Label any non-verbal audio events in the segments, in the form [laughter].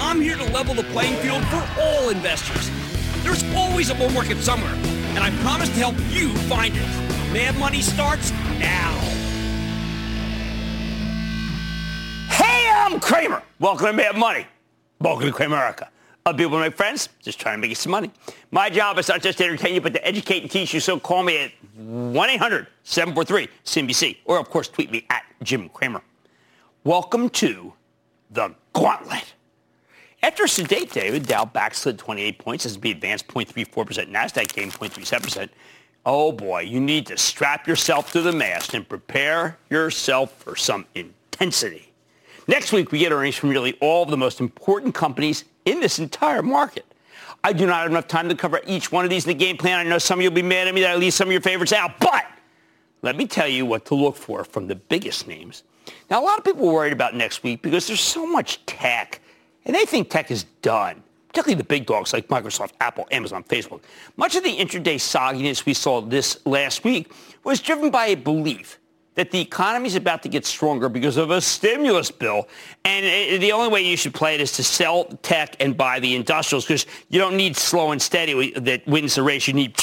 I'm here to level the playing field for all investors. There's always a bull market somewhere, and I promise to help you find it. Mad Money starts now. Hey, I'm Cramer. Welcome to Mad Money. Welcome to Cramerica. Other people, my friends, just trying to make you some money. My job is not just to entertain you, but to educate and teach you. So call me at 1-800-743-CNBC, or of course tweet me at Jim Cramer. Welcome to the Gauntlet. After sedate day, the Dow backslid 28 points, S&P advanced 0.34%, Nasdaq gained 0.37%. Oh boy, you need to strap yourself to the mast and prepare yourself for some intensity. Next week, we get earnings from nearly all of the most important companies in this entire market. I do not have enough time to cover each one of these in the game plan. I know some of you will be mad at me that I leave some of your favorites out, but let me tell you what to look for from the biggest names. Now, a lot of people are worried about next week because there's so much tech and they think tech is done, particularly the big dogs like Microsoft, Apple, Amazon, Facebook. Much of the intraday sogginess we saw this last week was driven by a belief that the economy is about to get stronger because of a stimulus bill. And it, the only way you should play it is to sell tech and buy the industrials because you don't need slow and steady that wins the race. You need...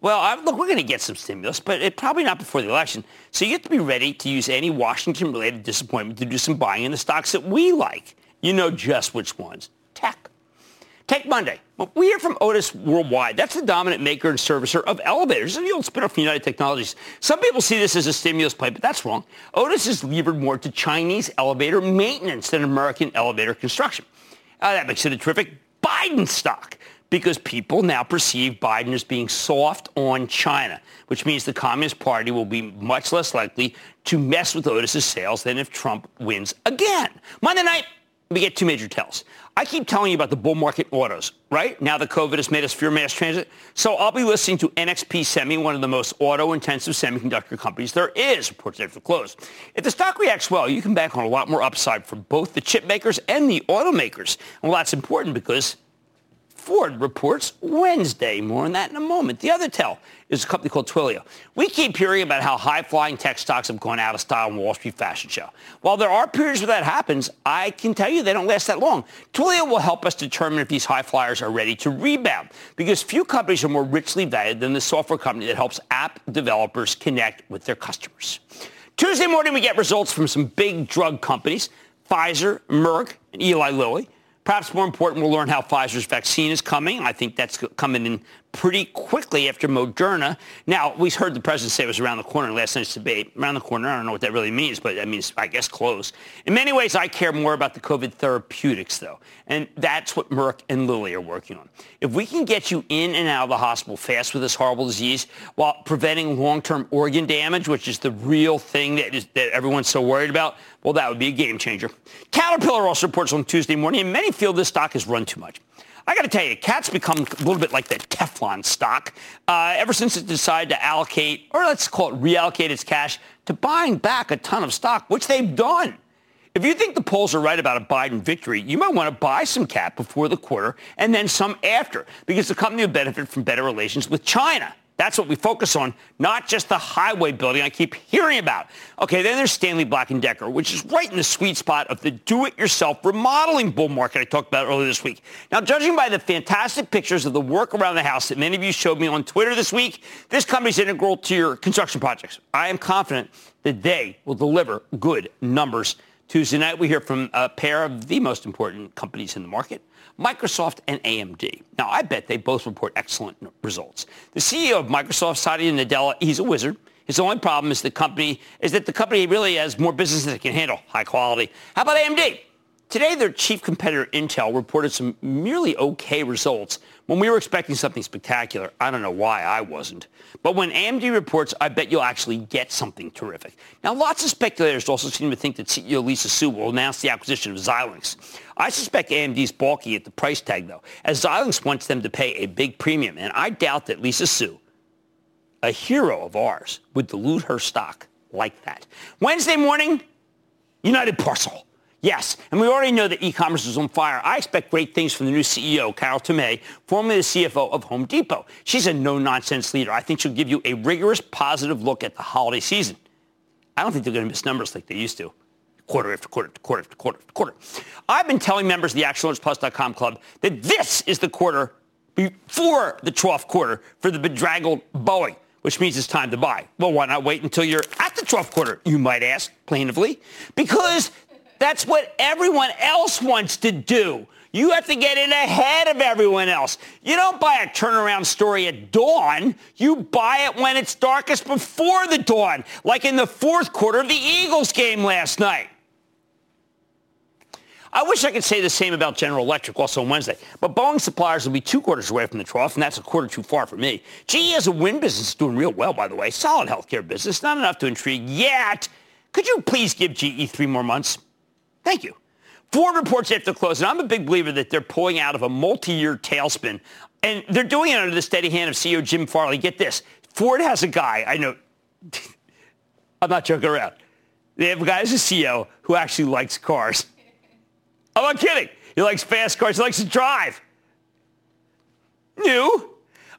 Well, I, look, we're going to get some stimulus, but it, probably not before the election. So you have to be ready to use any Washington-related disappointment to do some buying in the stocks that we like. You know just which ones. Tech. Tech Monday. We hear from Otis Worldwide. That's the dominant maker and servicer of elevators. It's the old spin-off from United Technologies. Some people see this as a stimulus play, but that's wrong. Otis is levered more to Chinese elevator maintenance than American elevator construction. Uh, that makes it a terrific Biden stock because people now perceive Biden as being soft on China, which means the Communist Party will be much less likely to mess with Otis's sales than if Trump wins again. Monday night, we get two major tells. I keep telling you about the bull market autos, right? Now that COVID has made us fear mass transit. So I'll be listening to NXP Semi, one of the most auto-intensive semiconductor companies there is, reports after close. If the stock reacts well, you can bank on a lot more upside for both the chip makers and the automakers. And well, that's important because Ford reports Wednesday. More on that in a moment. The other tell is a company called Twilio. We keep hearing about how high-flying tech stocks have gone out of style in Wall Street fashion show. While there are periods where that happens, I can tell you they don't last that long. Twilio will help us determine if these high flyers are ready to rebound because few companies are more richly valued than the software company that helps app developers connect with their customers. Tuesday morning, we get results from some big drug companies, Pfizer, Merck, and Eli Lilly. Perhaps more important, we'll learn how Pfizer's vaccine is coming. I think that's coming in pretty quickly after Moderna. Now, we heard the president say it was around the corner last night's debate. Around the corner, I don't know what that really means, but that means, I guess, close. In many ways, I care more about the COVID therapeutics, though. And that's what Merck and Lilly are working on. If we can get you in and out of the hospital fast with this horrible disease while preventing long-term organ damage, which is the real thing that, is, that everyone's so worried about, well, that would be a game changer. Caterpillar also reports on Tuesday morning, and many feel this stock has run too much. I got to tell you, Cat's become a little bit like the Teflon stock uh, ever since it decided to allocate, or let's call it reallocate its cash to buying back a ton of stock, which they've done. If you think the polls are right about a Biden victory, you might want to buy some cat before the quarter and then some after because the company will benefit from better relations with China. That's what we focus on, not just the highway building I keep hearing about. Okay, then there's Stanley Black & Decker, which is right in the sweet spot of the do-it-yourself remodeling bull market I talked about earlier this week. Now, judging by the fantastic pictures of the work around the house that many of you showed me on Twitter this week, this company's integral to your construction projects. I am confident that they will deliver good numbers Tuesday night, we hear from a pair of the most important companies in the market, Microsoft and AMD. Now, I bet they both report excellent results. The CEO of Microsoft, Satya Nadella, he's a wizard. His only problem is the company is that the company really has more business than it can handle, high quality. How about AMD? Today, their chief competitor Intel reported some merely okay results when we were expecting something spectacular. I don't know why I wasn't. But when AMD reports, I bet you'll actually get something terrific. Now, lots of speculators also seem to think that CEO Lisa Su will announce the acquisition of Xilinx. I suspect AMD's balky at the price tag, though, as Xilinx wants them to pay a big premium. And I doubt that Lisa Su, a hero of ours, would dilute her stock like that. Wednesday morning, United Parcel. Yes, and we already know that e-commerce is on fire. I expect great things from the new CEO, Carol Tomé, formerly the CFO of Home Depot. She's a no-nonsense leader. I think she'll give you a rigorous, positive look at the holiday season. I don't think they're going to miss numbers like they used to. Quarter after quarter after quarter after quarter after quarter. I've been telling members of the ActionAlertsPlus.com club that this is the quarter before the trough quarter for the bedraggled Boeing which means it's time to buy. Well, why not wait until you're at the trough quarter, you might ask, plaintively? Because that's what everyone else wants to do. You have to get in ahead of everyone else. You don't buy a turnaround story at dawn. You buy it when it's darkest before the dawn, like in the fourth quarter of the Eagles game last night. I wish I could say the same about General Electric also on Wednesday, but Boeing suppliers will be two quarters away from the trough, and that's a quarter too far for me. GE has a wind business doing real well, by the way. Solid healthcare business, not enough to intrigue yet. Could you please give GE three more months? Thank you. Ford reports after close, and I'm a big believer that they're pulling out of a multi-year tailspin. And they're doing it under the steady hand of CEO Jim Farley. Get this. Ford has a guy, I know, [laughs] I'm not joking around. They have a guy as a CEO who actually likes cars. [laughs] I'm not kidding. He likes fast cars. He likes to drive. New.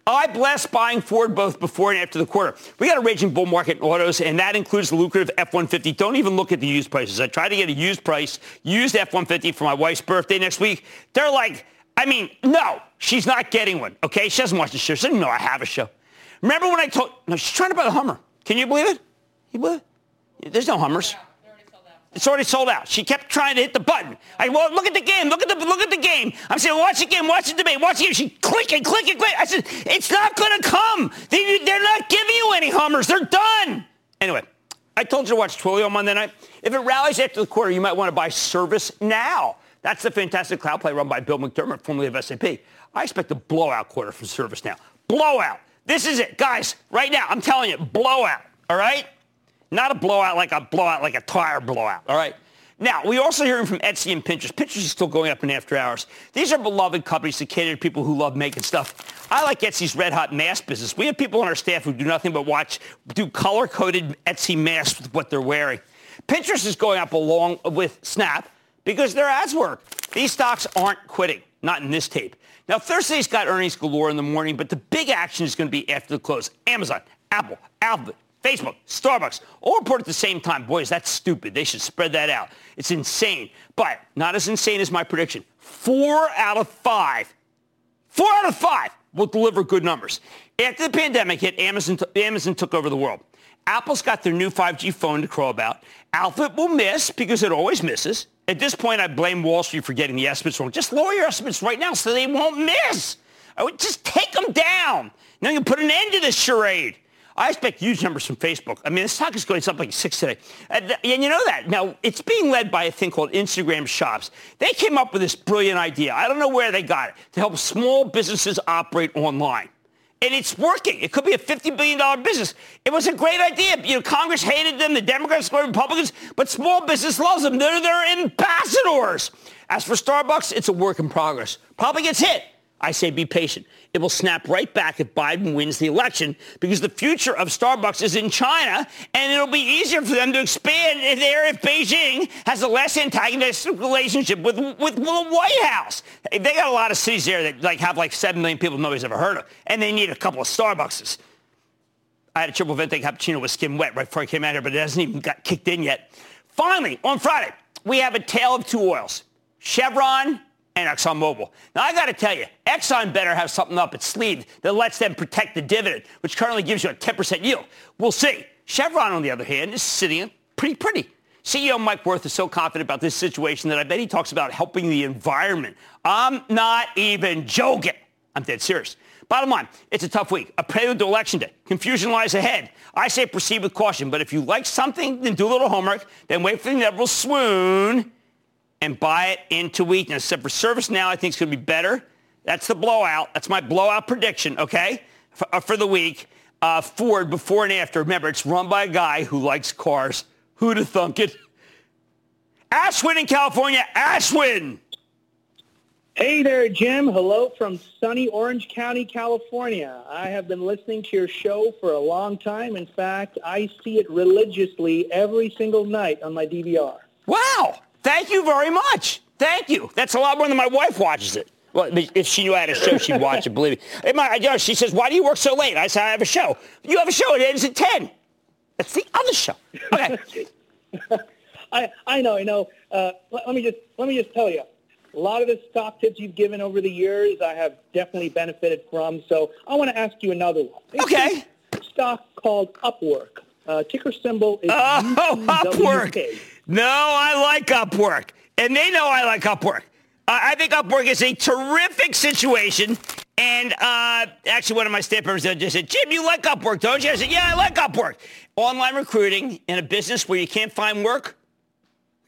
Oh, I bless buying Ford both before and after the quarter. We got a raging bull market in autos, and that includes the lucrative F-150. Don't even look at the used prices. I tried to get a used price, used F-150 for my wife's birthday next week. They're like, I mean, no, she's not getting one, okay? She doesn't watch the show. She doesn't know I have a show. Remember when I told, no, she's trying to buy a Hummer. Can you believe it? You believe it? There's no Hummers. It's already sold out. She kept trying to hit the button. I well, look at the game. Look at the look at the game. I'm saying, watch the game. Watch the debate. Watch the game. She click and click and click. I said, it's not going to come. They, they're not giving you any Hummers. They're done. Anyway, I told you to watch Twilio on Monday night. If it rallies after the quarter, you might want to buy ServiceNow. That's the fantastic cloud play run by Bill McDermott, formerly of SAP. I expect a blowout quarter from ServiceNow. Blowout. This is it, guys. Right now, I'm telling you, blowout. All right. Not a blowout like a blowout, like a tire blowout. All right. Now, we also hearing from Etsy and Pinterest. Pinterest is still going up in after hours. These are beloved companies that cater to people who love making stuff. I like Etsy's red hot mask business. We have people on our staff who do nothing but watch, do color-coded Etsy masks with what they're wearing. Pinterest is going up along with Snap because their ads work. These stocks aren't quitting, not in this tape. Now, Thursday's got earnings galore in the morning, but the big action is going to be after the close. Amazon, Apple, Alphabet, Facebook, Starbucks, all report at the same time. Boys, that's stupid. They should spread that out. It's insane, but not as insane as my prediction. Four out of five, four out of five will deliver good numbers. After the pandemic hit, Amazon, t- Amazon took over the world. Apple's got their new 5G phone to crow about. Alphabet will miss because it always misses. At this point, I blame Wall Street for getting the estimates wrong. Just lower your estimates right now so they won't miss. I would just take them down. Now you can put an end to this charade. I expect huge numbers from Facebook. I mean, the stock is going something like six today. And, and you know that. Now, it's being led by a thing called Instagram Shops. They came up with this brilliant idea. I don't know where they got it, to help small businesses operate online. And it's working. It could be a $50 billion business. It was a great idea. You know, Congress hated them, the Democrats, the Republicans, but small business loves them. They're their ambassadors. As for Starbucks, it's a work in progress. Probably gets hit I say be patient. It will snap right back if Biden wins the election because the future of Starbucks is in China and it'll be easier for them to expand there if Beijing has a less antagonistic relationship with, with, the White House. They got a lot of cities there that like have like 7 million people nobody's ever heard of and they need a couple of Starbuckses. I had a triple venti cappuccino with skim wet right before I came out here, but it hasn't even got kicked in yet. Finally, on Friday, we have a tale of two oils. Chevron and ExxonMobil. Now, I got to tell you, Exxon better have something up its sleeve that lets them protect the dividend, which currently gives you a 10% yield. We'll see. Chevron, on the other hand, is sitting pretty pretty. CEO Mike Wirth is so confident about this situation that I bet he talks about helping the environment. I'm not even joking. I'm dead serious. Bottom line, it's a tough week, a prelude to election day. Confusion lies ahead. I say proceed with caution, but if you like something, then do a little homework, then wait for the inevitable swoon and buy it into weakness. Except for ServiceNow, I think it's going to be better. That's the blowout. That's my blowout prediction, okay, for, uh, for the week. Uh, Ford, before and after. Remember, it's run by a guy who likes cars. Who'd have thunk it? Ashwin in California. Ashwin! Hey there, Jim. Hello from sunny Orange County, California. I have been listening to your show for a long time. In fact, I see it religiously every single night on my DVR. Wow. Thank you very much. Thank you. That's a lot more than my wife watches it. Well, if she knew I had a show, she'd watch it, believe me. My, you know, she says, why do you work so late? I said, I have a show. You have a show. It ends at 10. That's the other show. Okay. [laughs] I, I know, I know. Uh, let, let, me just, let me just tell you. A lot of the stock tips you've given over the years, I have definitely benefited from. So I want to ask you another one. It's okay. stock called Upwork. Uh, ticker symbol is Oh, [laughs] Upwork. No, I like Upwork. And they know I like Upwork. Uh, I think Upwork is a terrific situation. And uh, actually, one of my staff members just said, Jim, you like Upwork, don't you? I said, yeah, I like Upwork. Online recruiting in a business where you can't find work,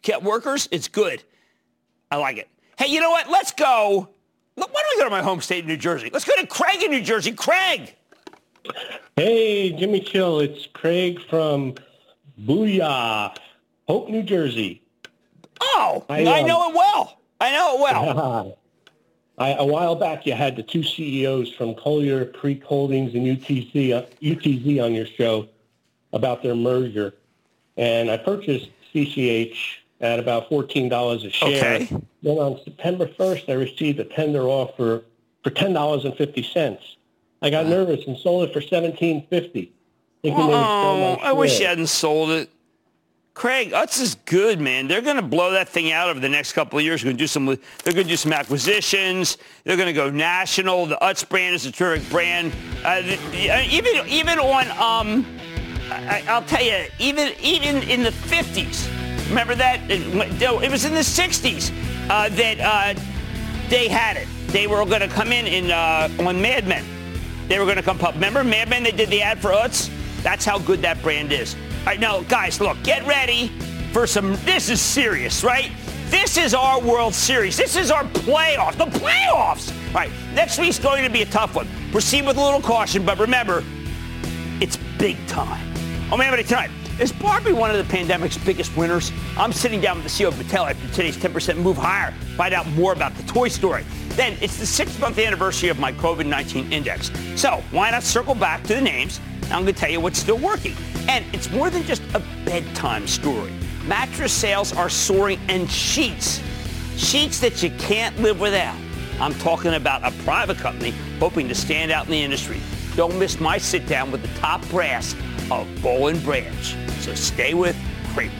get workers, it's good. I like it. Hey, you know what? Let's go. Why don't we go to my home state, New Jersey? Let's go to Craig in New Jersey. Craig. Hey, Jimmy Chill. It's Craig from Booyah. Hope, New Jersey. Oh, I, I know um, it well. I know it well. [laughs] I, a while back, you had the two CEOs from Collier Creek Holdings and UTC, uh, UTZ on your show about their merger. And I purchased CCH at about $14 a share. Okay. Then on September 1st, I received a tender offer for $10.50. I got nervous and sold it for $17.50. Oh, I wish you hadn't sold it. Craig, Utz is good, man. They're going to blow that thing out over the next couple of years. They're going to do some. They're going to do some acquisitions. They're going to go national. The Utz brand is a terrific brand. Uh, uh, even even on, um, I, will tell you, even even in the 50s, remember that it, was in the 60s uh, that uh, they had it. They were going to come in in uh, on Mad Men. They were going to come up. Remember Mad Men? They did the ad for Utz. That's how good that brand is. All right, now, guys, look, get ready for some. This is serious, right? This is our World Series. This is our playoffs. The playoffs. All right, next week's going to be a tough one. Proceed with a little caution, but remember, it's big time. Oh, man, tonight. Is Barbie one of the pandemic's biggest winners? I'm sitting down with the CEO of Mattel after today's 10% move higher. Find out more about the Toy Story. Then it's the six month anniversary of my COVID 19 index. So why not circle back to the names? I'm going to tell you what's still working. And it's more than just a bedtime story. Mattress sales are soaring and sheets, sheets that you can't live without. I'm talking about a private company hoping to stand out in the industry. Don't miss my sit down with the top brass of and Branch. So stay with Cramer.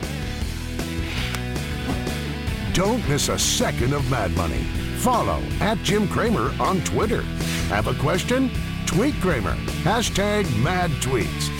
Don't miss a second of Mad Money. Follow at Jim Cramer on Twitter. Have a question? Tweet Cramer. Hashtag mad tweets.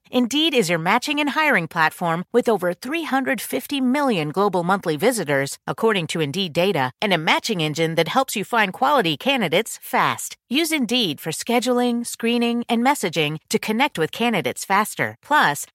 Indeed is your matching and hiring platform with over 350 million global monthly visitors, according to Indeed data, and a matching engine that helps you find quality candidates fast. Use Indeed for scheduling, screening, and messaging to connect with candidates faster. Plus,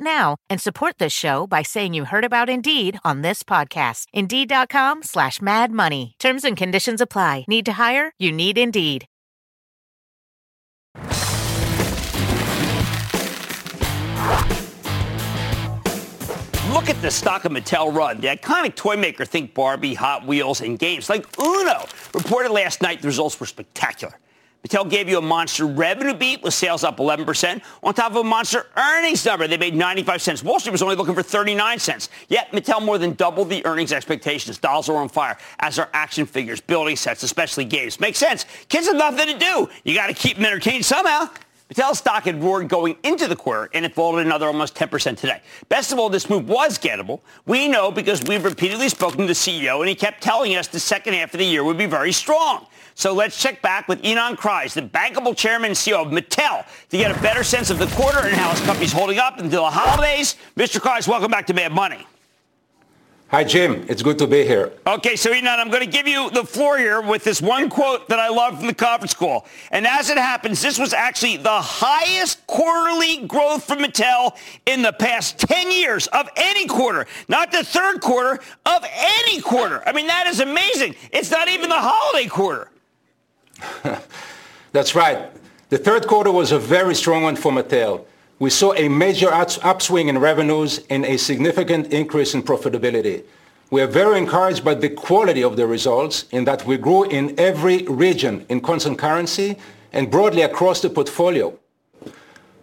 now and support this show by saying you heard about Indeed on this podcast. Indeed.com slash Mad Money. Terms and conditions apply. Need to hire? You need Indeed. Look at the stock of Mattel run. The iconic toy maker, think Barbie, Hot Wheels, and games like Uno. Reported last night, the results were spectacular. Mattel gave you a monster revenue beat with sales up 11% on top of a monster earnings number. They made 95 cents. Wall Street was only looking for 39 cents. Yet Mattel more than doubled the earnings expectations. Dolls are on fire, as are action figures, building sets, especially games. Makes sense. Kids have nothing to do. You got to keep them entertained somehow. Mattel stock had roared going into the quarter, and it folded another almost 10% today. Best of all, this move was gettable. We know because we've repeatedly spoken to the CEO, and he kept telling us the second half of the year would be very strong. So let's check back with Ynon Kreiz, the bankable chairman and CEO of Mattel, to get a better sense of the quarter and how his company's holding up until the holidays. Mr. Kreiz, welcome back to Mad Money. Hi, Jim. It's good to be here. Okay, so Ynon, I'm going to give you the floor here with this one quote that I love from the conference call. And as it happens, this was actually the highest quarterly growth from Mattel in the past 10 years of any quarter. Not the third quarter, of any quarter. I mean, that is amazing. It's not even the holiday quarter. [laughs] That's right. The third quarter was a very strong one for Mattel we saw a major upswing in revenues and a significant increase in profitability. We are very encouraged by the quality of the results in that we grew in every region in constant currency and broadly across the portfolio.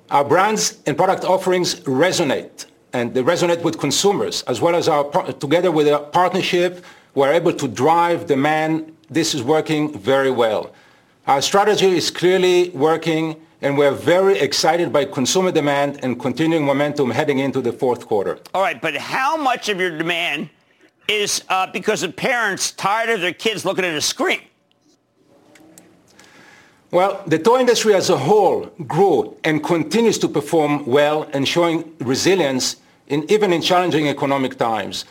Our brands and product offerings resonate, and they resonate with consumers, as well as our together with our partnership, we're able to drive demand. This is working very well. Our strategy is clearly working, and we're very excited by consumer demand and continuing momentum heading into the fourth quarter. All right, but how much of your demand is uh, because of parents tired of their kids looking at a screen? Well, the toy industry as a whole grew and continues to perform well and showing resilience in, even in challenging economic times.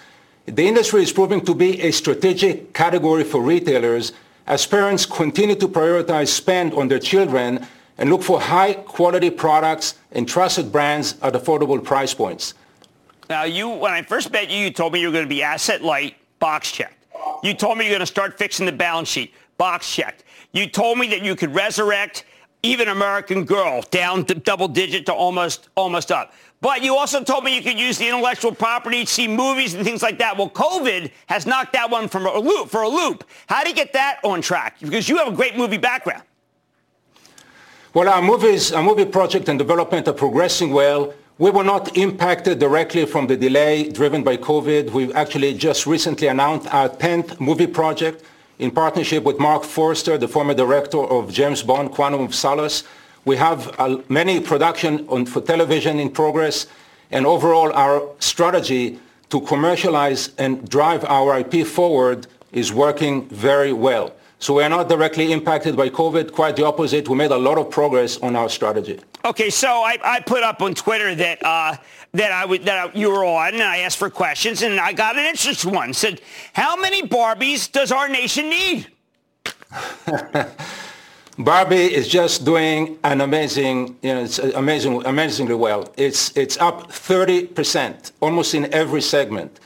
The industry is proving to be a strategic category for retailers as parents continue to prioritize spend on their children and look for high-quality products and trusted brands at affordable price points. Now, you, when I first met you, you told me you were going to be asset light, box checked. You told me you're going to start fixing the balance sheet, box checked. You told me that you could resurrect even American Girl down to double digit to almost almost up. But you also told me you could use the intellectual property, see movies and things like that. Well, COVID has knocked that one from a loop for a loop. How do you get that on track? Because you have a great movie background. Well, our movies, our movie project and development are progressing well. We were not impacted directly from the delay driven by COVID. We've actually just recently announced our 10th movie project in partnership with Marc Forster, the former director of James Bond, Quantum of Solace. We have uh, many production on, for television in progress, and overall our strategy to commercialize and drive our IP forward is working very well. So we are not directly impacted by COVID. Quite the opposite. We made a lot of progress on our strategy. Okay, so I, I put up on Twitter that uh, that I w- that I, you were on, and I asked for questions, and I got an interesting one. It said, "How many Barbies does our nation need?" [laughs] Barbie is just doing an amazing, you know, it's amazing, amazingly well. It's it's up 30%, almost in every segment.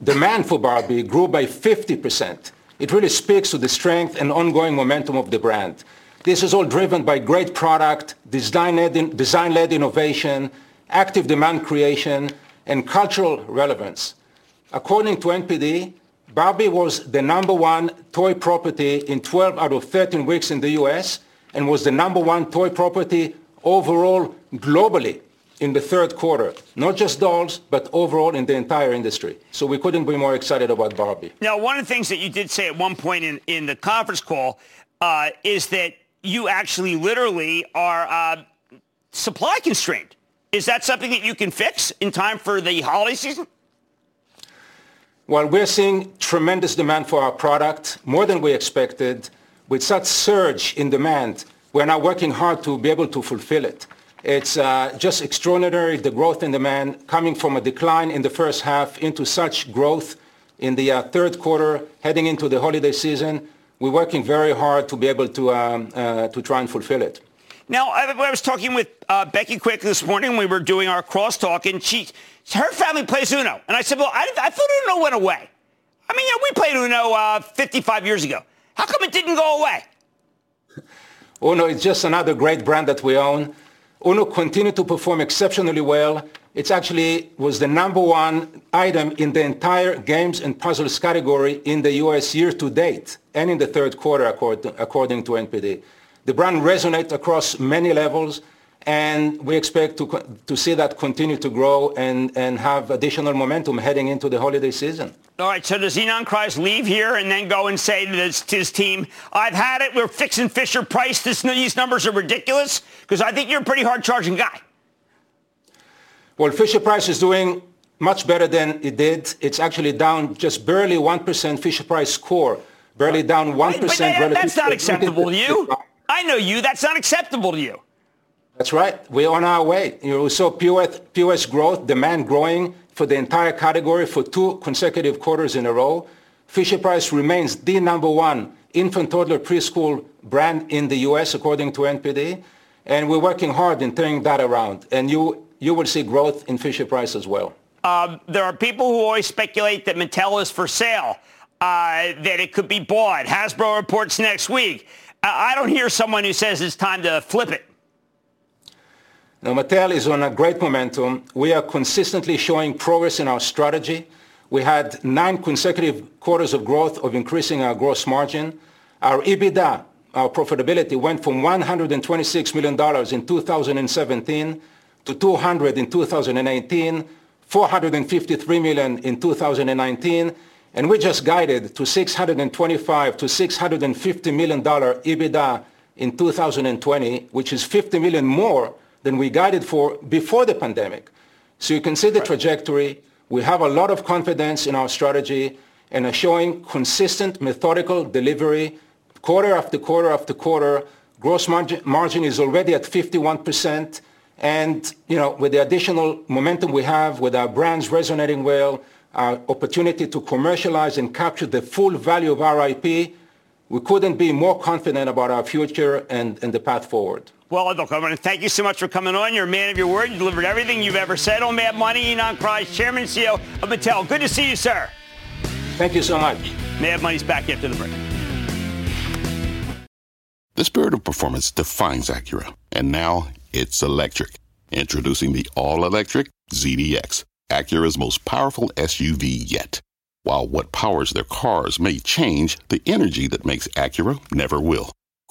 Demand for Barbie grew by 50%. It really speaks to the strength and ongoing momentum of the brand. This is all driven by great product, design-led, innovation, active demand creation, and cultural relevance. According to NPD, Barbie was the number one toy property in 12 out of 13 weeks in the US and was the number one toy property overall globally in the third quarter. Not just dolls, but overall in the entire industry. So we couldn't be more excited about Barbie. Now, one of the things that you did say at one point in, in the conference call uh, is that you actually literally are uh, supply constrained. Is that something that you can fix in time for the holiday season? Well, we're seeing tremendous demand for our product, more than we expected. With such surge in demand, we're now working hard to be able to fulfill it. It's uh, just extraordinary, the growth in demand coming from a decline in the first half into such growth in the uh, third quarter, heading into the holiday season. We're working very hard to be able to, um, uh, to try and fulfill it. Now, I, I was talking with uh, Becky Quick this morning. We were doing our crosstalk, and she, her family plays Uno. And I said, well, I, I thought Uno went away. I mean, yeah, we played Uno uh, 55 years ago. How come it didn't go away? [laughs] Uno is just another great brand that we own. Uno continued to perform exceptionally well. It actually was the number one item in the entire games and puzzles category in the U.S. year to date and in the third quarter, according to NPD. The brand resonates across many levels, and we expect to, to see that continue to grow and, and have additional momentum heading into the holiday season. All right, so does Ynon Kreiz leave here and then go and say to, this, to his team, I've had it, we're fixing Fisher Price, this, these numbers are ridiculous? Because I think you're a pretty hard-charging guy. Well, Fisher Price is doing much better than it did. It's actually down just barely 1% Fisher Price score, barely down 1% but that, That's not acceptable to you. I know you. That's not acceptable to you. That's right. We're on our way. You know, we saw POS, POS growth, demand growing for the entire category for two consecutive quarters in a row. Fisher Price remains the number one infant toddler preschool brand in the U.S. according to NPD, and we're working hard in turning that around. And you you will see growth in Fisher Price as well. Um, there are people who always speculate that Mattel is for sale, uh, that it could be bought. Hasbro reports next week. I don't hear someone who says it's time to flip it. Now, Mattel is on a great momentum. We are consistently showing progress in our strategy. We had nine consecutive quarters of growth of increasing our gross margin. Our EBITDA, our profitability, went from $126 million in 2017 to 200 in 2018, $453 million in 2019, and we just guided to 625 to 650 million dollar EBITDA in 2020, which is 50 million more than we guided for before the pandemic. So you can see the trajectory. We have a lot of confidence in our strategy and are showing consistent methodical delivery quarter after quarter after quarter. Gross margin, margin is already at 51%. And, you know, with the additional momentum we have with our brands resonating well, our opportunity to commercialize and capture the full value of our IP, we couldn't be more confident about our future and, and the path forward. Well, look, I want to thank you so much for coming on. You're a man of your word. You delivered everything you've ever said on Mad Money. Ynon Kreiz, Chairman and CEO of Mattel. Good to see you, sir. Thank you so much. Mad Money's back after the break. The spirit of performance defines Acura, and now it's electric. Introducing the all-electric ZDX Acura's most powerful SUV yet. While what powers their cars may change, the energy that makes Acura never will.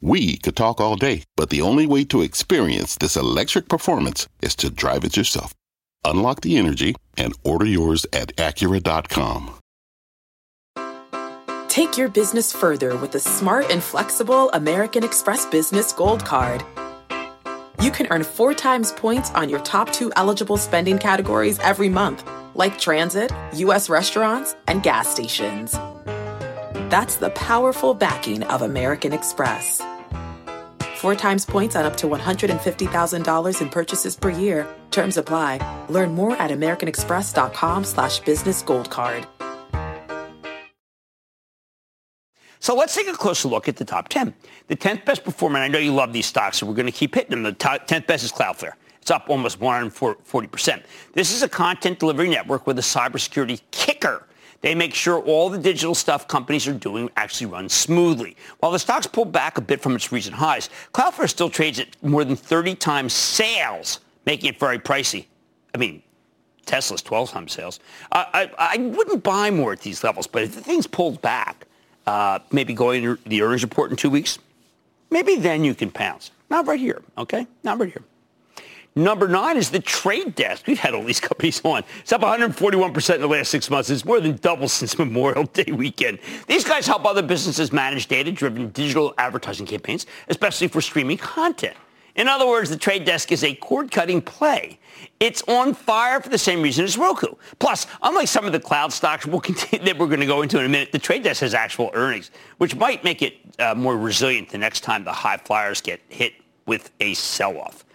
We could talk all day, but the only way to experience this electric performance is to drive it yourself. Unlock the energy and order yours at Acura.com. Take your business further with the smart and flexible American Express Business Gold Card. You can earn four times points on your top two eligible spending categories every month, like transit, U.S. restaurants, and gas stations. That's the powerful backing of American Express. Four times points on up to $150,000 in purchases per year. Terms apply. Learn more at americanexpress.com slash business gold card. So let's take a closer look at the top 10. The 10th best performer, and I know you love these stocks, so we're going to keep hitting them. The top, 10th best is Cloudflare. It's up almost 140%. This is a content delivery network with a cybersecurity kicker. They make sure all the digital stuff companies are doing actually runs smoothly. While the stock's pulled back a bit from its recent highs, Cloudflare still trades at more than 30 times sales, making it very pricey. I mean, Tesla's 12 times sales. I, I wouldn't buy more at these levels, but if the thing's pulled back, uh, maybe going to the earnings report in two weeks, maybe then you can pounce. Not right here, okay? Not right here. Number nine is the trade desk. We've had all these [laughs] companies on. It's up 141% in the last six months. It's more than double [laughs] since Memorial Day weekend. These guys help other businesses manage data-driven digital advertising campaigns, especially for streaming content. In other words, the trade desk is a cord-cutting play. It's on fire for the same reason as Roku. Plus, unlike some of the cloud stocks we'll [laughs] continue, that we're going to go into in a minute, the trade desk has actual earnings, which might make it uh, more resilient the next time the high flyers get hit with a sell-off.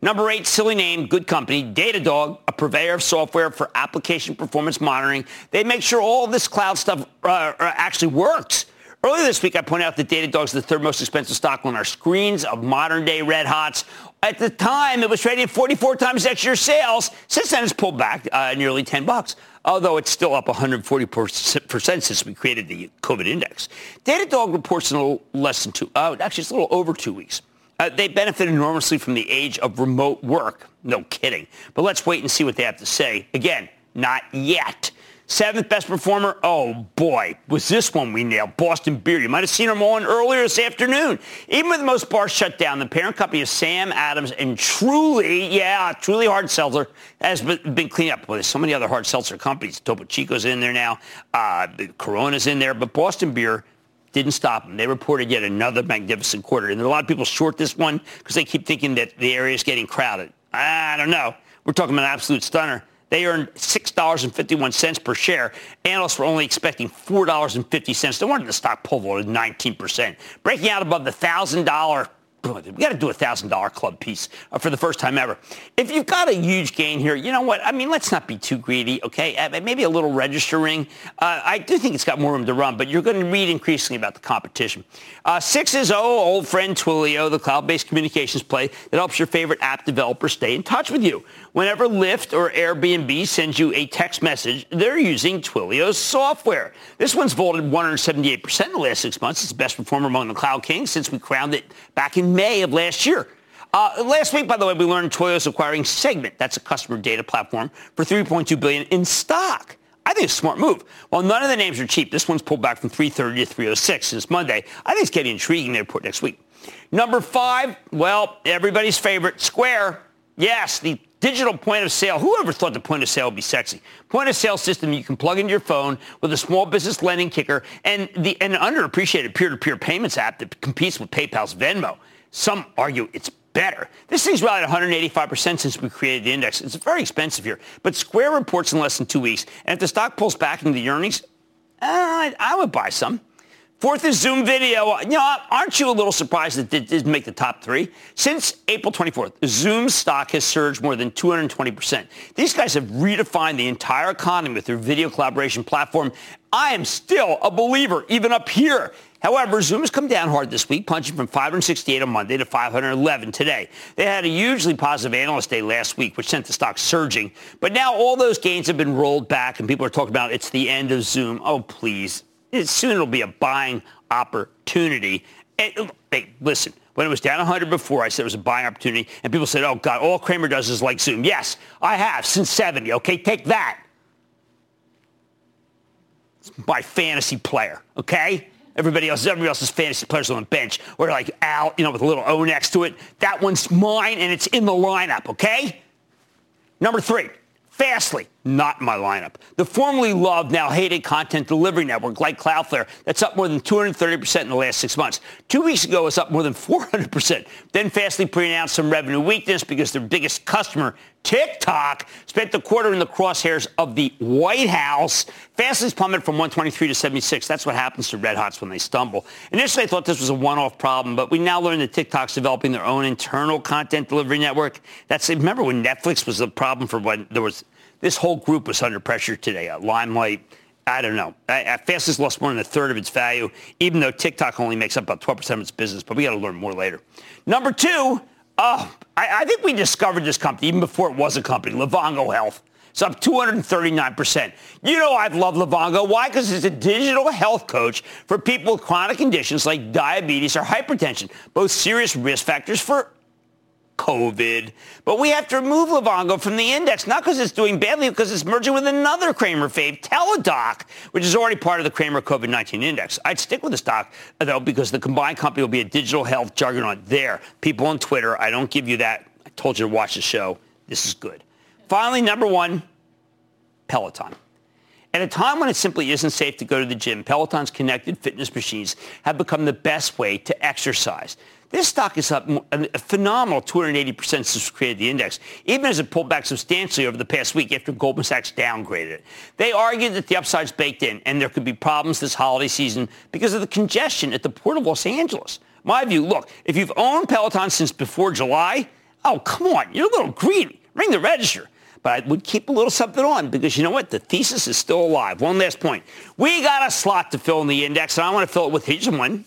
Number eight, silly name, good company, Datadog, a purveyor of software for application performance monitoring. They make sure all this cloud stuff uh, uh actually works. Earlier this week, I pointed out that Datadog is the third most expensive stock on our screens of modern-day red hots. At the time, it was trading at 44 times next year's sales. Since then, it's pulled back uh, nearly 10 bucks, although it's still up 140% since we created the COVID index. Datadog reports in a little less than two, uh, actually, it's a little over two weeks. Uh, they benefit enormously from the age of remote work. No kidding. But let's wait and see what they have to say. Again, not yet. Seventh best performer, oh boy, was this one we nailed. Boston Beer. You might have seen them on earlier this afternoon. Even with most bars shut down, the parent company of Sam Adams and Truly, yeah, Truly Hard Seltzer has been cleaned up. Well, there's so many other hard seltzer companies. Topo Chico's in there now. Uh, Corona's in there. But Boston Beer didn't stop them. They reported yet another magnificent quarter. And a lot of people short this one because they keep thinking that the area is getting crowded. I don't know. We're talking about an absolute stunner. They earned $6.51 per share. Analysts were only expecting $4.50. They wanted the stock pulled at 19%. Breaking out above the $1,000 we got to do a thousand dollar club piece uh, for the first time ever. If you've got a huge gain here, you know what? I mean, let's not be too greedy, okay? Uh, maybe a little registering. Uh, I do think it's got more room to run, but you're going to read increasingly about the competition. Uh, six is oh, old friend Twilio, the cloud-based communications play that helps your favorite app developer stay in touch with you. Whenever Lyft or Airbnb sends you a text message, they're using Twilio's software. This one's vaulted 178% in the last six months. It's the best performer among the cloud kings since we crowned it back in May of last year. Uh, last week, by the way, we learned Twilio's acquiring Segment. That's a customer data platform for 3.2 billion in stock. I think it's a smart move. While none of the names are cheap, this one's pulled back from 330 to 306 since Monday. I think it's getting intriguing to report next week. Number five, well, everybody's favorite, Square. Yes, the digital point of sale. Whoever thought the point of sale would be sexy? Point of sale system you can plug into your phone with a small business lending kicker and the an underappreciated peer-to-peer payments app that competes with PayPal's Venmo. Some argue it's better. This thing's rallied 185% since we created the index. It's very expensive here. But Square reports in less than two weeks. And if the stock pulls back into the earnings, uh, I would buy some. Fourth is Zoom Video. You know, aren't you a little surprised that it didn't make the top three? Since April 24th, Zoom stock has surged more than 220%. These guys have redefined the entire economy with their video collaboration platform. I am still a believer, even up here. However, Zoom has come down hard this week, punching from 568 on Monday to 511 today. They had a hugely positive analyst day last week, which sent the stock surging. But now all those gains have been rolled back, and people are talking about it's the end of Zoom. Oh, please. Soon it'll be a buying opportunity. And, oh, hey, listen, when it was down 100 before, I said it was a buying opportunity, and people said, oh, God, all Cramer does is like Zoom. Yes, I have since 70. Okay, take that. My fantasy player, okay? Everybody else, everybody else's fantasy players on the bench, or like Al, you know, with a little O next to it. That one's mine, and it's in the lineup. Okay. Number three, Fastly, not my lineup. The formerly loved, now hated content delivery network like Cloudflare, that's up more than 230% in the last six months. Two weeks ago, it's up more than 400%. Then Fastly pre-announced some revenue weakness because their biggest customer, TikTok, spent the quarter in the crosshairs of the White House. Fastly's plummeted from 123 to 76. That's what happens to Red Hots when they stumble. Initially, I thought this was a one-off problem, but we now learn that TikTok's developing their own internal content delivery network. That's remember when Netflix was the problem for when there was this whole group was under pressure today. Uh, Limelight, I don't know. Fastest lost more than a third of its value, even though TikTok only makes up about 12% of its business. But we got to learn more later. Number two, uh, I, I, think we discovered this company even before it was a company, Livongo Health. It's up 239%. You know I've loved Livongo. Why? Because it's a digital health coach for people with chronic conditions like diabetes or hypertension, both serious risk factors for COVID. But we have to remove Livongo from the index, not because it's doing badly, because it's merging with another Cramer fave, Teladoc, which is already part of the Cramer COVID-19 index. I'd stick with the stock, though, because the combined company will be a digital health juggernaut there. People on Twitter, I don't give you that. I told you to watch the show. This is good. Finally, number one, Peloton. At a time when it simply isn't safe to go to the gym, Peloton's connected fitness machines have become the best way to exercise. This stock is up a phenomenal 280% since we created the index, even as it pulled back substantially over the past week after Goldman Sachs downgraded it. They argued that the upside's baked in and there could be problems this holiday season because of the congestion at the Port of Los Angeles. My view, look, if you've owned Peloton since before July, oh, come on, you're a little greedy. Ring the register. But I would keep a little something on because you know what? The thesis is still alive. One last point. We got a slot to fill in the index, and I want to fill it with here's one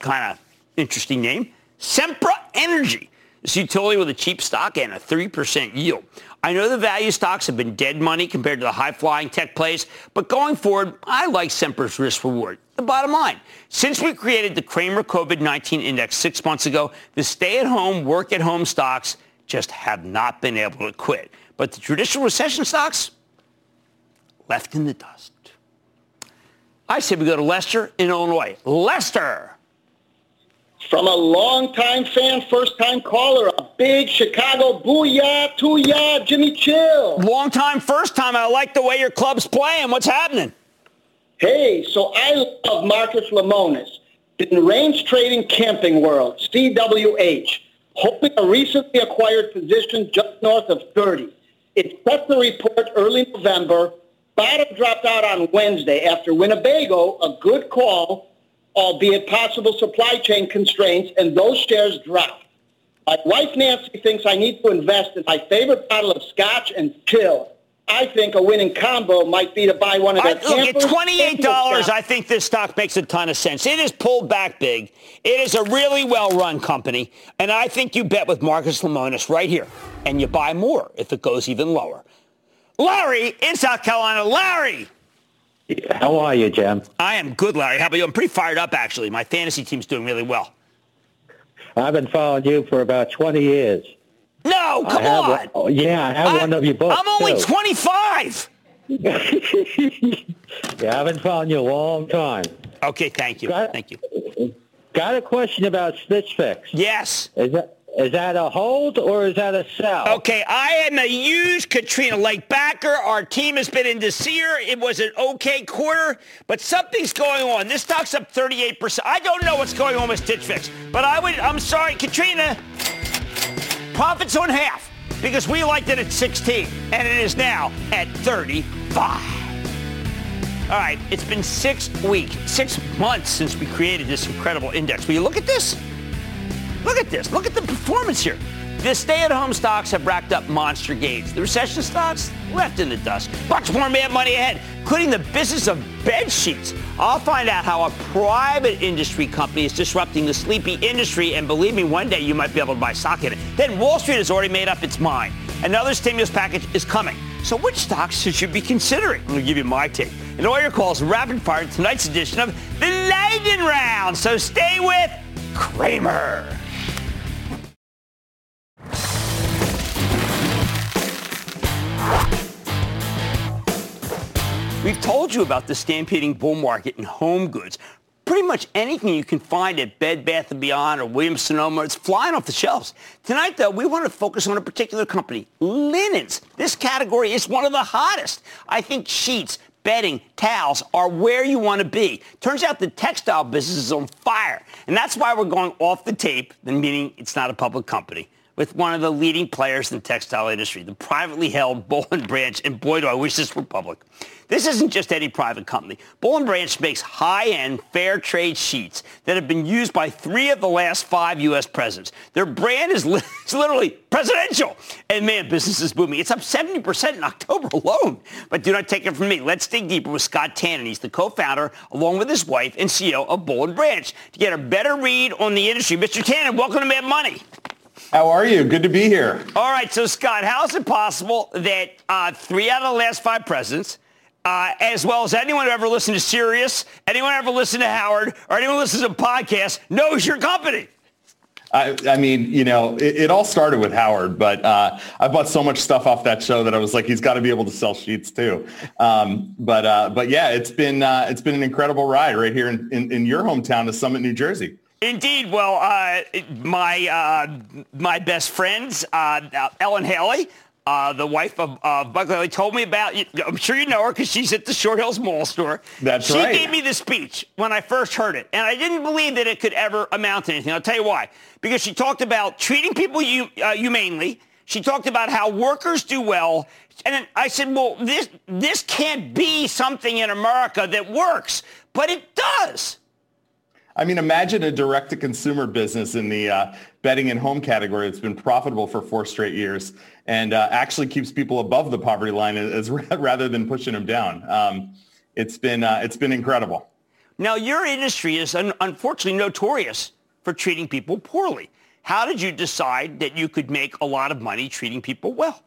kind of interesting name. Sempra Energy. This utility with a cheap stock and a 3% yield. I know the value stocks have been dead money compared to the high-flying tech plays, but going forward, I like Sempra's risk reward. The bottom line, since we created the Cramer COVID-19 index six months ago, the stay-at-home, work-at-home stocks just have not been able to quit. But the traditional recession stocks, left in the dust. I say we go to Lester in Illinois. Lester! From a long-time fan, first-time caller, a big Chicago booyah to ya, Jimmy Chill. Long time, first time. I like the way your club's playing. What's happening? Hey, so I love Marcus Lemonis. In Range Trading Camping World, CWH, holding a recently acquired position just north of 30. It set the report early November. Bottom dropped out on Wednesday after Winnebago, a good call, albeit possible supply chain constraints, and those shares dropped. My wife Nancy thinks I need to invest in my favorite bottle of scotch and chill. I think a winning combo might be to buy one of their I, Look, at $28, I think this stock makes a ton of sense. It is pulled back big. It is a really well-run company, and I think you bet with Marcus Lemonis right here, and you buy more if it goes even lower. Larry in South Carolina. Larry! How are you, Jim? I am good, Larry. How about you? I'm pretty fired up, actually. My fantasy team's doing really well. I've been following you for about 20 years. No, come on. Oh, yeah, I have I, one of your books. I'm only too. 25. [laughs] yeah, I've been following you a long time. Okay, thank you. Got, thank you. Got a question about Stitch Fix. Yes. Is that is that a hold or is that a sell? Okay, I am a huge Katrina Lake backer. Our team has been in Desir. It was an okay quarter, but something's going on. This stock's up 38%. I don't know what's going on with Stitch Fix, but I would, I'm sorry, Katrina, profits on half because we liked it at 16 and it is now at 35. All right, it's been six weeks, six months since we created this incredible index. Will you look at this? Look at this. Look at the performance here. The stay-at-home stocks have racked up monster gains. The recession stocks left in the dust. Much more mad money ahead, including the business of bed sheets. I'll find out how a private industry company is disrupting the sleepy industry, and believe me, one day you might be able to buy stock in it. Then Wall Street has already made up its mind. Another stimulus package is coming. So which stocks should you be considering? I'm going to give you my take. And all your calls rapid fire tonight's edition of the Lightning Round. So stay with Cramer. We've told you about the stampeding bull market in home goods. pretty much anything you can find at Bed Bath & Beyond or Williams Sonoma. It's flying off the shelves. Tonight, though, we want to focus on a particular company, linens. This category is one of the hottest. I think sheets, bedding, towels are where you want to be. Turns out the textile business is on fire. And that's why we're going off the tape, meaning it's not a public company with one of the leading players in the textile industry, the privately held Boll & Branch, and boy, do I wish this were public. This isn't just any private company. Boll & Branch makes high-end fair trade sheets that have been used by three of the last five U.S. presidents. Their brand is, li- [laughs] literally presidential. And man, business is booming. It's up 70% in October alone. But do not take it from me. Let's dig deeper with Scott Tannen. He's the co-founder, along with his wife and CEO of Boll & Branch, to get a better read on the industry. Mr. Tannen, welcome to Mad Money. How are you? Good to be here. All right, so Scott, how is it possible that uh, three out of the last five presidents, uh, as well as anyone who ever listened to Sirius, anyone ever listened to Howard, or anyone who listens to podcasts, knows your company? I, I, mean, you know, it, it, all started with Howard, but uh, I bought so much stuff off that show that I was like, he's got to be able to sell sheets too. Um, but uh, but yeah, it's been uh, it's been an incredible ride right here in, in, in your hometown of Summit, New Jersey. Indeed. Well, uh, my uh, my best friends, uh, Ellen Haley, uh, the wife of uh, Buck Haley, told me about. I'm sure you know her because she's at the Short Hills Mall store. That's she right. She gave me the speech when I first heard it, and I didn't believe that it could ever amount to anything. I'll tell you why. Because she talked about treating people uh, humanely. She talked about how workers do well. And I said, well, this, this can't be something in America that works. But it does. I mean, imagine a direct-to-consumer business in the uh, bedding and home category that's been profitable for four straight years and uh, actually keeps people above the poverty line as, [laughs] rather than pushing them down. Um, it's been uh, it's been incredible. Now, your industry is un- unfortunately notorious for treating people poorly. How did you decide that you could make a lot of money treating people well?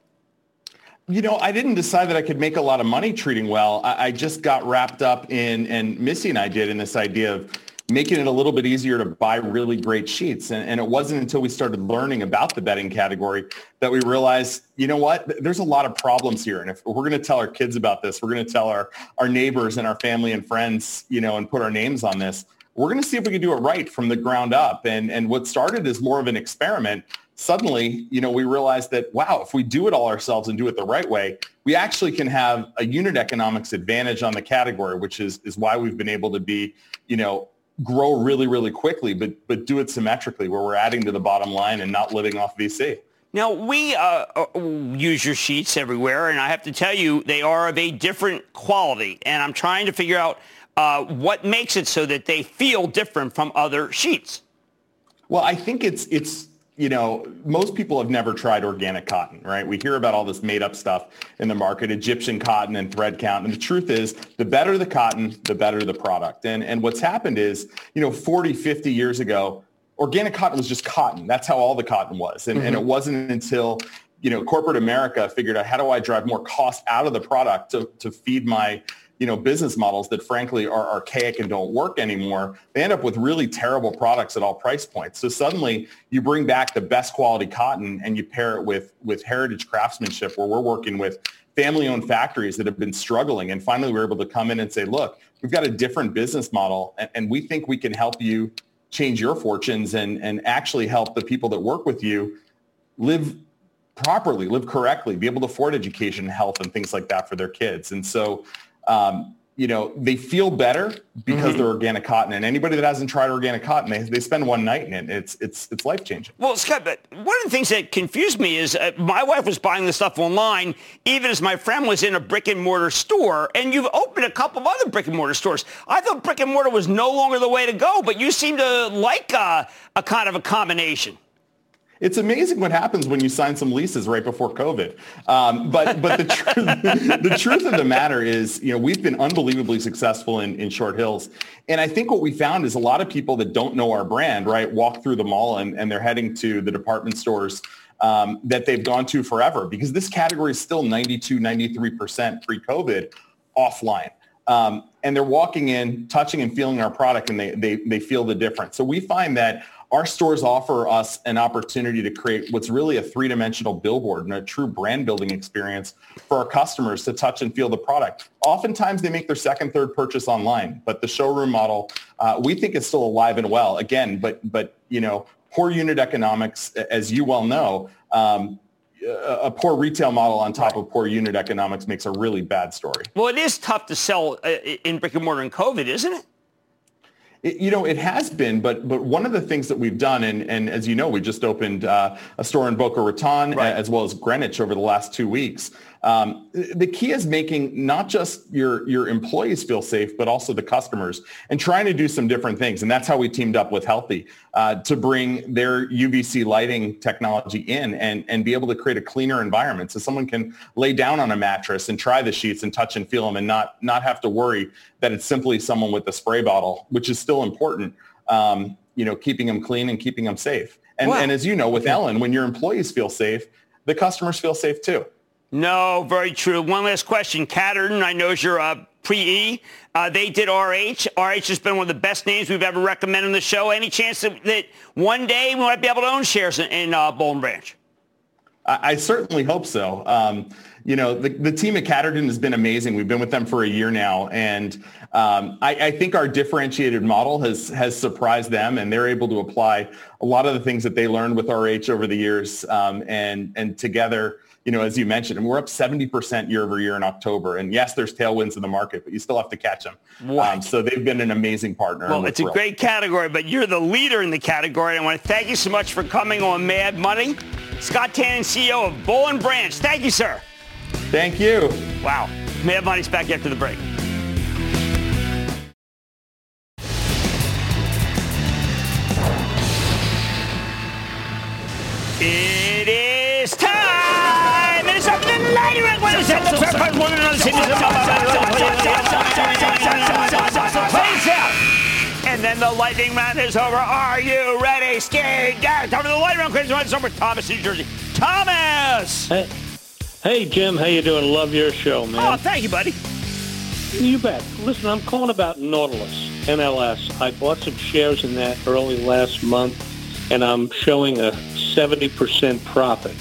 You know, I didn't decide that I could make a lot of money treating well. I, I just got wrapped up in, and Missy and I did, in this idea of making it a little bit easier to buy really great sheets. And, and, it wasn't until we started learning about the bedding category that we realized, you know what, there's a lot of problems here. And if we're going to tell our kids about this, we're going to tell our, our neighbors and our family and friends, you know, and put our names on this, we're going to see if we can do it right from the ground up. And, and what started as more of an experiment, suddenly, you know, we realized that, wow, if we do it all ourselves and do it the right way, we actually can have a unit economics advantage on the category, which is, is why we've been able to be, you know, grow really, really quickly, but but do it symmetrically, where we're adding to the bottom line and not living off VC. Now we uh, uh, use your sheets everywhere, and I have to tell you, they are of a different quality. And I'm trying to figure out uh, what makes it so that they feel different from other sheets. Well, I think it's it's you know, most people have never tried organic cotton, right? We hear about all this made up stuff in the market, Egyptian cotton and thread count. And the truth is the better the cotton, the better the product. And, and what's happened is, you know, 40, 50 years ago, organic cotton was just cotton. That's how all the cotton was. And, mm-hmm. and it wasn't until, you know, corporate America figured out how do I drive more cost out of the product to, to feed my, you know, business models that frankly are archaic and don't work anymore, they end up with really terrible products at all price points. So suddenly you bring back the best quality cotton and you pair it with, with heritage craftsmanship where we're working with family-owned factories that have been struggling. And finally, we're able to come in and say, look, we've got a different business model and, and we think we can help you change your fortunes and, and actually help the people that work with you live properly, live correctly, be able to afford education, health, and things like that for their kids. And so um, you know, they feel better because mm-hmm. they're organic cotton. And anybody that hasn't tried organic cotton, they, they spend one night in it. It's it's it's life changing. Well, Scott, but one of the things that confused me is uh, my wife was buying this stuff online, even as my friend was in a brick and mortar store. And you've opened a couple of other brick and mortar stores. I thought brick and mortar was no longer the way to go, but you seem to like uh, a kind of a combination. It's amazing what happens when you sign some leases right before COVID. Um, but but the, truth, [laughs] the truth of the matter is, you know, we've been unbelievably successful in, in Short Hills. And I think what we found is a lot of people that don't know our brand, right, walk through the mall and, and they're heading to the department stores um, that they've gone to forever because this category is still 92, 93% pre-COVID offline. Um, and they're walking in, touching and feeling our product, and they they they feel the difference. So we find that our stores offer us an opportunity to create what's really a three-dimensional billboard and a true brand building experience for our customers to touch and feel the product. Oftentimes they make their second, third purchase online, but the showroom model uh, we think is still alive and well. Again, but but you know, poor unit economics, as you well know. Um, a poor retail model on top of poor unit economics makes a really bad story. Well, it is tough to sell uh, in brick and mortar in COVID, isn't it? It, you know, it has been, but but one of the things that we've done, and, and as you know, we just opened uh, a store in Boca Raton right. as well as Greenwich over the last two weeks. Um, the key is making not just your your employees feel safe, but also the customers, and trying to do some different things. And that's how we teamed up with Healthe uh, to bring their UVC lighting technology in and and be able to create a cleaner environment, so someone can lay down on a mattress and try the sheets and touch and feel them, and not not have to worry that it's simply someone with a spray bottle, which is still important. Um, you know, keeping them clean and keeping them safe. And, wow. and as you know, with Ellen, when your employees feel safe, the customers feel safe too. No, very true. One last question. Catterton, I know you're a uh, pre-E. Uh, they did RH. RH has been one of the best names we've ever recommended on the show. Any chance that, that one day we might be able to own shares in, in uh, Boll and Branch? I, I, certainly hope so. Um, you know, the, the team at Catterton has been amazing. We've been with them for a year now, and um, I, I, think our differentiated model has has surprised them, and they're able to apply a lot of the things that they learned with RH over the years, um, and and together you know, as you mentioned, and we're up 70% year over year in October. And yes, there's tailwinds in the market, but you still have to catch them. Um, so they've been an amazing partner. Well, it's thrilled. a great category, but you're the leader in the category. I want to thank you so much for coming on Mad Money. Scott Tannen, CEO of and Branch. Thank you, sir. Thank you. Wow. Mad Money's back after the break. And then the lightning round is over. Are you ready? Scared? Time for the lightning round. Crazy one. It's over. Thomas, New Jersey. Thomas. Hey. Hey, Jim, how you doing? Love your show, man. Oh, thank you, buddy. You bet. Listen, I'm calling about Nautilus, NLS. I bought some shares in that early last month, and I'm showing a 70% profit.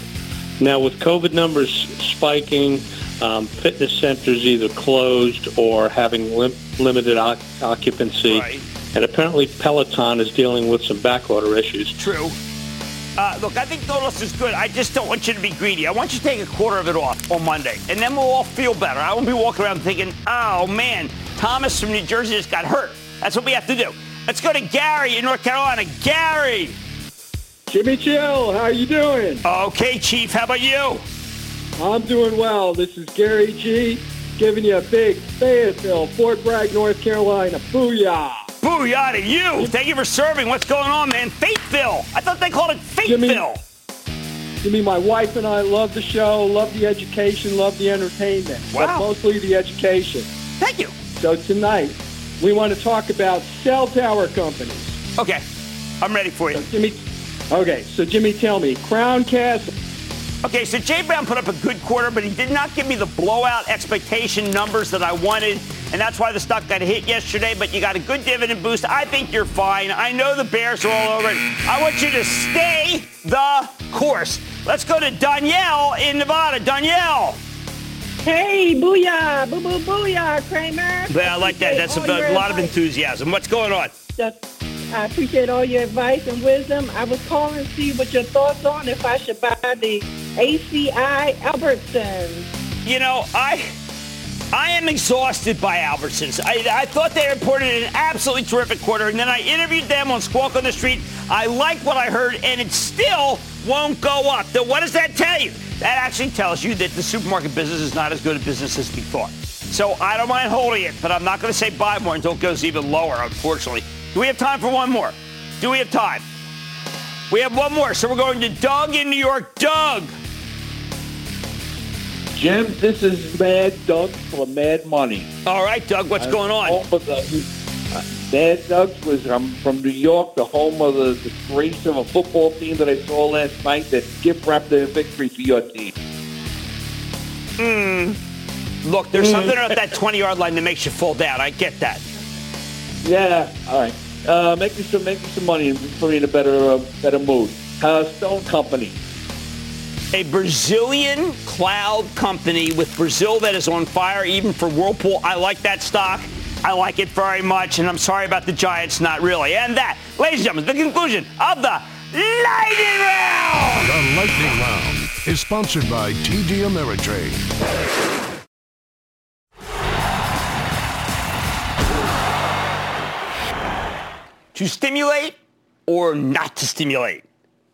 Now, with COVID numbers spiking, um, fitness centers either closed or having lim- limited o- occupancy, right. and apparently Peloton is dealing with some backorder issues. True. Uh, look, I think Nautilus is good. I just don't want you to be greedy. I want you to take a quarter of it off on Monday, and then we'll all feel better. I won't be walking around thinking, oh, man, Thomas from New Jersey just got hurt. That's what we have to do. Let's go to Gary in North Carolina. Gary. Jimmy Chill, how you doing? Okay, Chief, how about you? I'm doing well. This is Gary G giving you a big Fayetteville, Fort Bragg, North Carolina. Booyah! Booyah to you. Thank you for serving. What's going on, man? Fateville. I thought they called it Fateville. Jimmy, my wife and I love the show, love the education, love the entertainment, wow. but mostly the education. Thank you. So tonight, we want to talk about cell tower companies. Okay, I'm ready for you. So Jimmy, okay, so Jimmy, tell me, Crown Castle Okay, so Jay Brown put up a good quarter, but he did not give me the blowout expectation numbers that I wanted, and that's why the stock got hit yesterday. But you got a good dividend boost. I think you're fine. I know the Bears are all over it. I want you to stay the course. Let's go to Danielle in Nevada. Danielle. Hey, booyah, boo boo booyah, Cramer. Yeah, I like that. That's a, a lot of enthusiasm. What's going on? Just I appreciate all your advice and wisdom. I was calling to see what your thoughts on if I should buy the ACI Albertsons. You know, I I am exhausted by Albertsons. I, I thought they reported an absolutely terrific quarter, and then I interviewed them on Squawk on the Street. I like what I heard, and it still won't go up. Then what does that tell you? That actually tells you that the supermarket business is not as good a business as we thought. So I don't mind holding it, but I'm not going to say buy more until it goes even lower, unfortunately. Do we have time for one more? Do we have time? We have one more. So we're going to Doug in New York. Doug. Jim, this is Mad Doug for Mad Money. All right, Doug, what's I'm going on? The, uh, Mad Doug was I'm from New York, the home of the disgrace of a football team that I saw last night that gift wrapped their victory for your team. Hmm. Look, there's something about that 20-yard line that makes you fall down. I get that. Yeah. All right. Uh, make me some make me some money and put me in a better uh, better mood. Uh, Stone Company. A Brazilian cloud company with Brazil that is on fire, even for Whirlpool. I like that stock. I like it very much, and I'm sorry about the Giants, not really. And that, ladies and gentlemen, the conclusion of the Lightning Round. The Lightning Round is sponsored by TD Ameritrade. To stimulate or not to stimulate?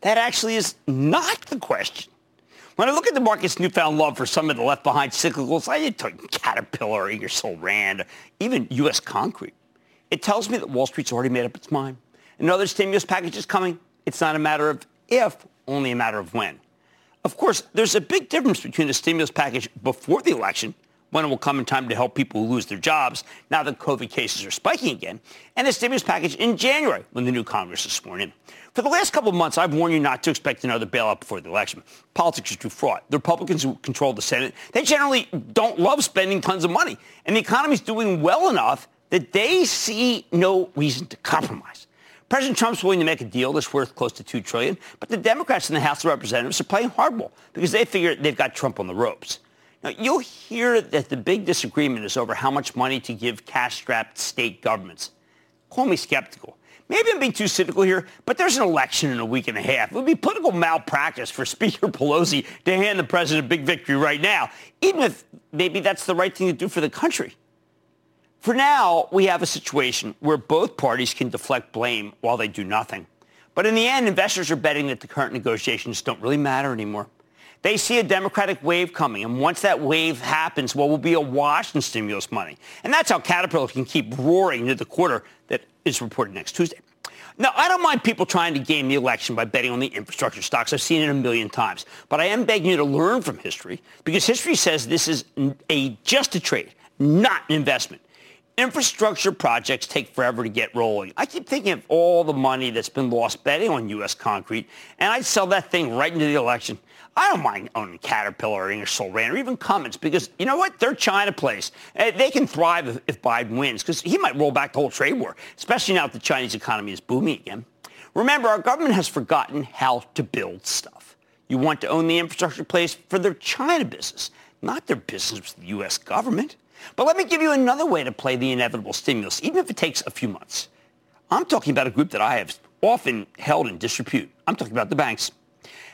That actually is not the question. When I look at the market's newfound love for some of the left behind cyclicals, I talk Caterpillar, Ingersoll Rand, even U.S. Concrete. It tells me that Wall Street's already made up its mind. Another stimulus package is coming. It's not a matter of if, only a matter of when. Of course, there's a big difference between a stimulus package before the election when it will come in time to help people who lose their jobs now that COVID cases are spiking again, and a stimulus package in January when the new Congress is sworn in. For the last couple of months, I've warned you not to expect another bailout before the election. Politics is too fraught. The Republicans who control the Senate, they generally don't love spending tons of money. And the economy is doing well enough that they see no reason to compromise. President Trump's willing to make a deal that's worth close to 2 trillion, but the Democrats in the House of Representatives are playing hardball because they figure they've got Trump on the ropes. Now, you'll hear that the big disagreement is over how much money to give cash-strapped state governments. Call me skeptical. Maybe I'm being too cynical here, but there's an election in a week and a half. It would be political malpractice for [laughs] Speaker Pelosi to hand the president a big victory right now, even if maybe that's the right thing to do for the country. For now, we have a situation where both parties can deflect blame while they do nothing. But in the end, investors are betting that the current negotiations don't really matter anymore. They see a Democratic wave coming, and once that wave happens, well, will be a wash in stimulus money. And that's how Caterpillar can keep roaring into the quarter that is reported next Tuesday. Now, I don't mind people trying to game the election by betting on the infrastructure stocks. I've seen it a million times. But I am begging you to learn from history because history says this is a just a trade, not an investment. Infrastructure projects take forever to get rolling. I keep thinking of all the money that's been lost betting on U.S. concrete, and I'd sell that thing right into the election. I don't mind owning Caterpillar or Ingersoll Rand or even Cummins because you know what? They're China plays. Uh, they can thrive if, if Biden wins because he might roll back the whole trade war, especially now that the Chinese economy is booming again. Remember, our government has forgotten how to build stuff. You want to own the infrastructure plays for their China business, not their business with the U.S. government. But let me give you another way to play the inevitable stimulus, even if it takes a few months. I'm talking about a group that I have often held in disrepute. I'm talking about the banks.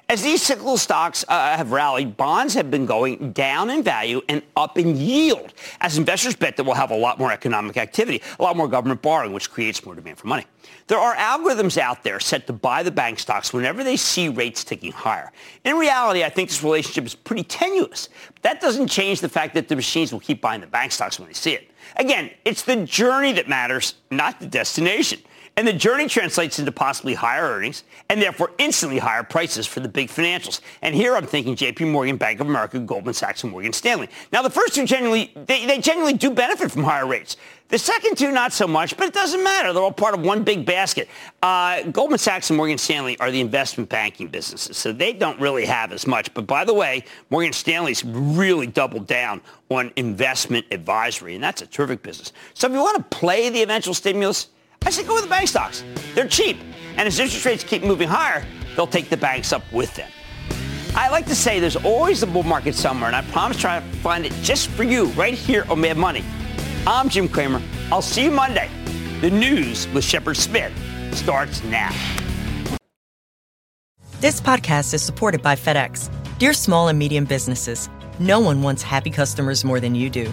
As these cyclical stocks uh, have rallied, bonds have been going down in value and up in yield as investors bet that we'll have a lot more economic activity, a lot more government borrowing, which creates more demand for money. There are algorithms out there set to buy the bank stocks whenever they see rates ticking higher. In reality, I think this relationship is pretty tenuous. But that doesn't change the fact that the machines will keep buying the bank stocks when they see it. Again, it's the journey that matters, not the destination. And the journey translates into possibly higher earnings and therefore instantly higher prices for the big financials. And here I'm thinking JP Morgan, Bank of America, Goldman Sachs, and Morgan Stanley. Now the first two generally, they, they generally do benefit from higher rates. The second two, not so much, but it doesn't matter. They're all part of one big basket. Uh, Goldman Sachs and Morgan Stanley are the investment banking businesses, so they don't really have as much. But by the way, Morgan Stanley's really doubled down on investment advisory, and that's a terrific business. So if you want to play the eventual stimulus, I say go with the bank stocks. They're cheap. And as interest rates keep moving higher, they'll take the banks up with them. I like to say there's always a bull market somewhere, and I promise to try to find it just for you right here on Mad Money. I'm Jim Cramer. I'll see you Monday. The news with Shepard Smith starts now. This podcast is supported by FedEx. Dear small and medium businesses, no one wants happy customers more than you do.